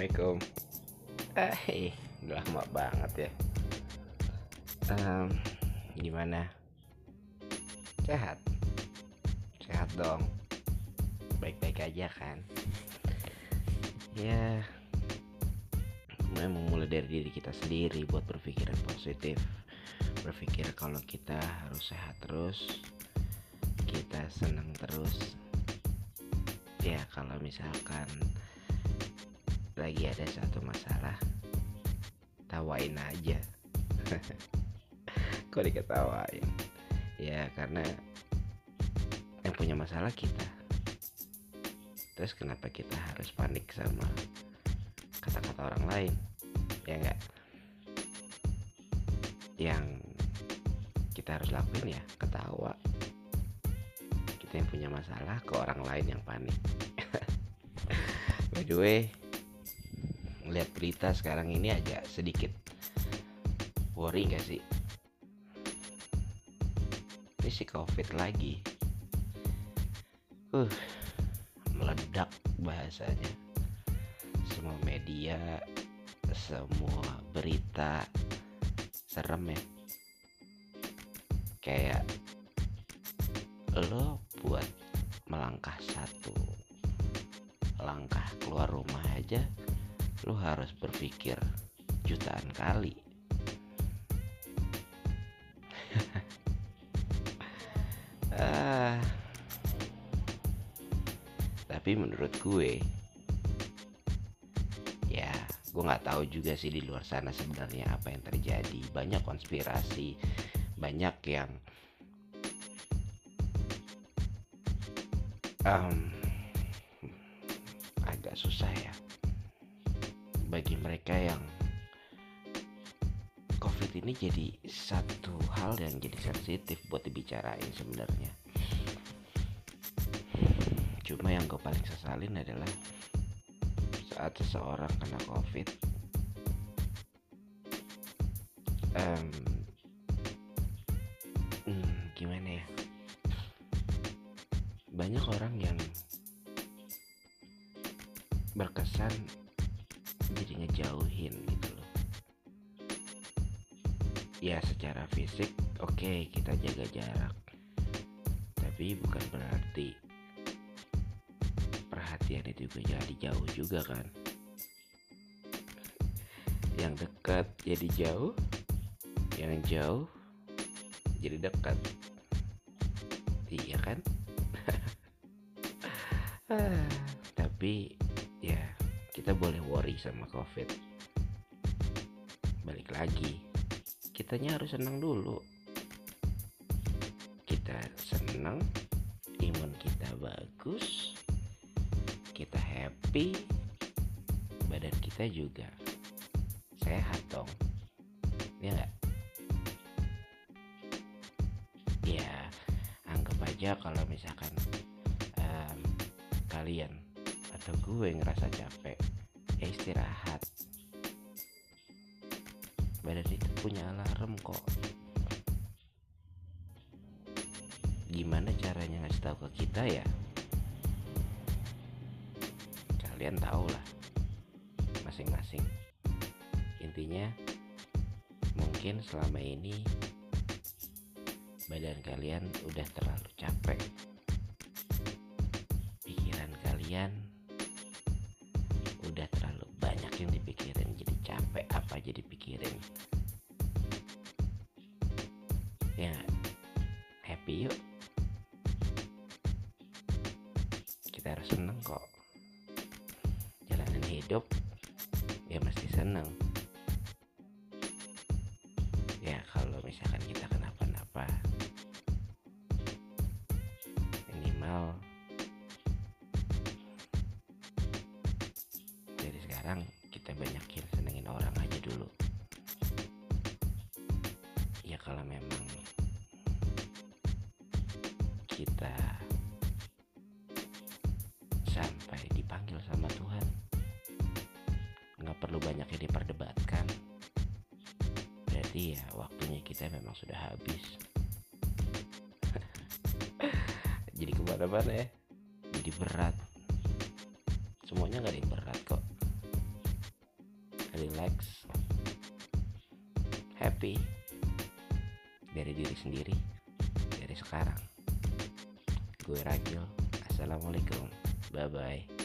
Assalamualaikum. Eh, udah lama banget ya. Um, gimana? Sehat? Sehat dong. Baik-baik aja kan? Ya, memang mulai dari diri kita sendiri buat berpikiran positif. Berpikir kalau kita harus sehat terus, kita senang terus. Ya, kalau misalkan lagi ada satu masalah tawain aja. Kok diketawain? Ya karena yang punya masalah kita. Terus kenapa kita harus panik sama kata-kata orang lain? Ya enggak yang kita harus lakuin ya ketawa. Kita yang punya masalah ke orang lain yang panik. By the way lihat berita sekarang ini agak sedikit worry gak sih? Ini si covid lagi. Uh meledak bahasanya. Semua media semua berita serem ya. Kayak lo buat melangkah satu langkah keluar rumah aja lu harus berpikir jutaan kali. Ah, tapi menurut gue ya gue nggak tahu juga sih di luar sana sebenarnya apa yang terjadi. Banyak konspirasi banyak yang um, agak susah ya bagi mereka yang covid ini jadi satu hal yang jadi sensitif buat dibicarain sebenarnya. Cuma yang gue paling sesalin adalah saat seseorang kena covid um, hmm, gimana ya? Banyak orang yang berkesan jadi ngejauhin gitu loh. Ya secara fisik oke okay, kita jaga jarak. Tapi bukan berarti perhatian itu juga jadi jauh juga kan? Yang dekat jadi jauh yang jauh jadi dekat. Iya kan? Tapi ya kita boleh worry sama covid. Balik lagi kitanya harus senang dulu. Kita senang imun kita bagus kita happy badan kita juga sehat dong. Ya enggak ya anggap aja kalau misalkan um, kalian atau gue ngerasa capek ya istirahat. Badan itu punya alarm kok. Gimana caranya ngasih tahu ke kita ya? Kalian tahu lah masing-masing. Intinya mungkin selama ini badan kalian udah terlalu capek. Pikiran kalian happy yuk. Kita harus seneng kok. Jalanin hidup ya mesti seneng. Ya kalau misalkan kita kenapa-napa minimal dari sekarang kita. Sampai dipanggil sama Tuhan. Nggak perlu banyak yang diperdebatkan. Berarti ya waktunya kita memang sudah habis. Jadi ke mana-mana ya. Jadi berat. Semuanya nggak ada yang berat kok. Relax. Happy. Dari diri sendiri. Dari sekarang gue Ragil assalamualaikum. Bye bye